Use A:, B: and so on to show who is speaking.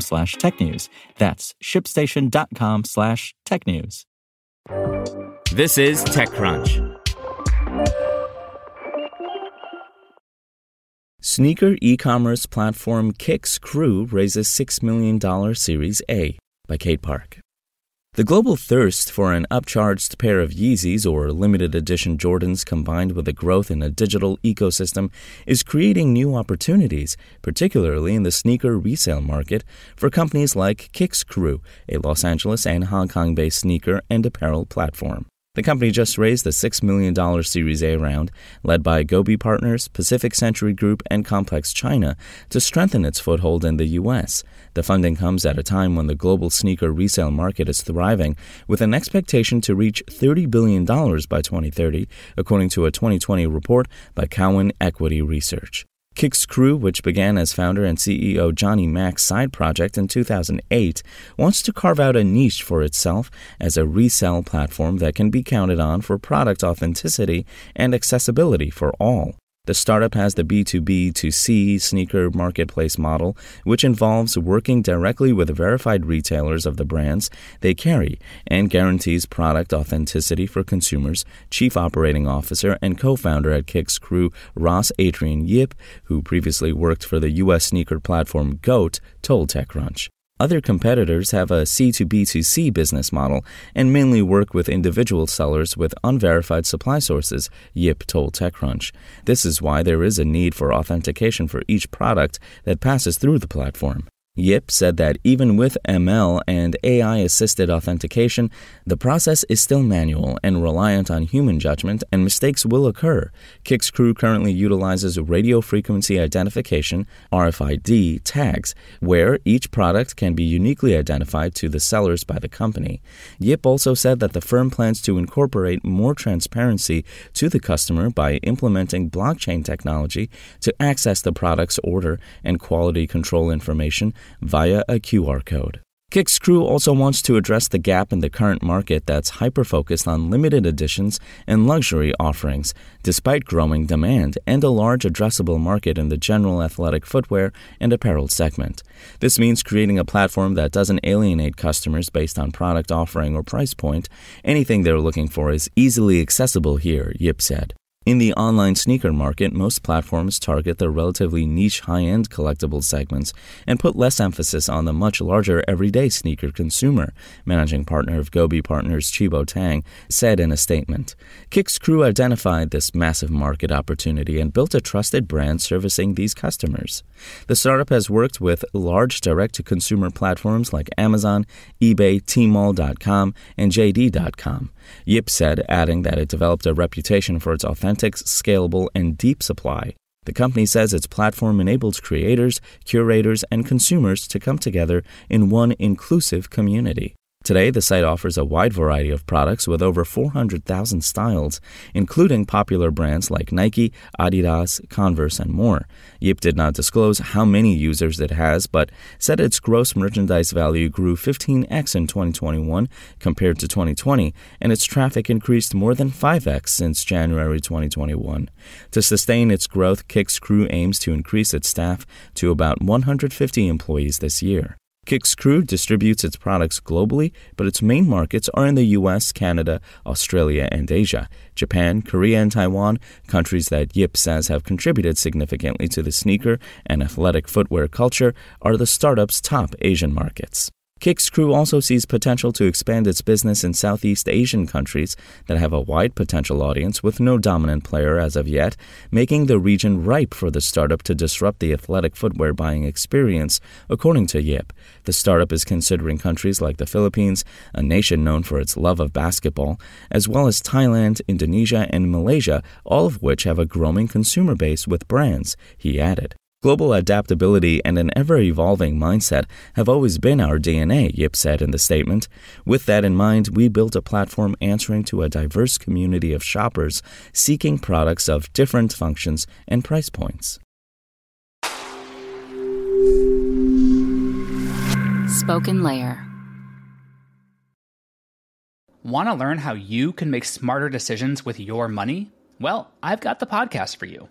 A: slash technews. That's shipstation.com slash technews.
B: This is TechCrunch.
A: Sneaker e-commerce platform Kicks Crew raises $6 million Series A by Kate Park. The global thirst for an upcharged pair of Yeezys or limited edition Jordans combined with the growth in a digital ecosystem is creating new opportunities, particularly in the sneaker resale market for companies like Kicks Crew, a Los Angeles and Hong Kong based sneaker and apparel platform. The company just raised a $6 million Series A round, led by Gobi Partners, Pacific Century Group, and Complex China, to strengthen its foothold in the U.S. The funding comes at a time when the global sneaker resale market is thriving, with an expectation to reach $30 billion by 2030, according to a 2020 report by Cowen Equity Research. Kicks Crew, which began as founder and CEO Johnny Mac's side project in 2008, wants to carve out a niche for itself as a resale platform that can be counted on for product authenticity and accessibility for all. The startup has the B2B2C sneaker marketplace model, which involves working directly with verified retailers of the brands they carry and guarantees product authenticity for consumers. Chief Operating Officer and co founder at Kicks Crew, Ross Adrian Yip, who previously worked for the U.S. sneaker platform GOAT, told TechCrunch. Other competitors have a C2B2C business model and mainly work with individual sellers with unverified supply sources, Yip told TechCrunch. This is why there is a need for authentication for each product that passes through the platform. Yip said that even with ML and AI assisted authentication, the process is still manual and reliant on human judgment, and mistakes will occur. Kicks Crew currently utilizes radio frequency identification RFID tags, where each product can be uniquely identified to the sellers by the company. Yip also said that the firm plans to incorporate more transparency to the customer by implementing blockchain technology to access the product's order and quality control information via a QR code. Kicks Crew also wants to address the gap in the current market that's hyper focused on limited editions and luxury offerings, despite growing demand and a large addressable market in the general athletic footwear and apparel segment. This means creating a platform that doesn't alienate customers based on product offering or price point. Anything they're looking for is easily accessible here, Yip said. In the online sneaker market, most platforms target the relatively niche high end collectible segments and put less emphasis on the much larger everyday sneaker consumer, managing partner of Gobi Partners Chibo Tang said in a statement. Kicks Crew identified this massive market opportunity and built a trusted brand servicing these customers. The startup has worked with large direct to consumer platforms like Amazon, eBay, Tmall.com, and JD.com. Yip said, adding that it developed a reputation for its authentic, scalable, and deep supply. The company says its platform enables creators, curators, and consumers to come together in one inclusive community. Today, the site offers a wide variety of products with over 400,000 styles, including popular brands like Nike, Adidas, Converse, and more. Yip did not disclose how many users it has, but said its gross merchandise value grew 15x in 2021 compared to 2020, and its traffic increased more than 5x since January 2021. To sustain its growth, Kicks Crew aims to increase its staff to about 150 employees this year. Kicks Crew distributes its products globally, but its main markets are in the US, Canada, Australia, and Asia. Japan, Korea, and Taiwan, countries that Yip says have contributed significantly to the sneaker and athletic footwear culture, are the startup's top Asian markets. Kicks Crew also sees potential to expand its business in Southeast Asian countries that have a wide potential audience with no dominant player as of yet, making the region ripe for the startup to disrupt the athletic footwear buying experience, according to Yip. The startup is considering countries like the Philippines, a nation known for its love of basketball, as well as Thailand, Indonesia, and Malaysia, all of which have a growing consumer base with brands, he added. Global adaptability and an ever evolving mindset have always been our DNA, Yip said in the statement. With that in mind, we built a platform answering to a diverse community of shoppers seeking products of different functions and price points.
C: Spoken Layer.
D: Want to learn how you can make smarter decisions with your money? Well, I've got the podcast for you.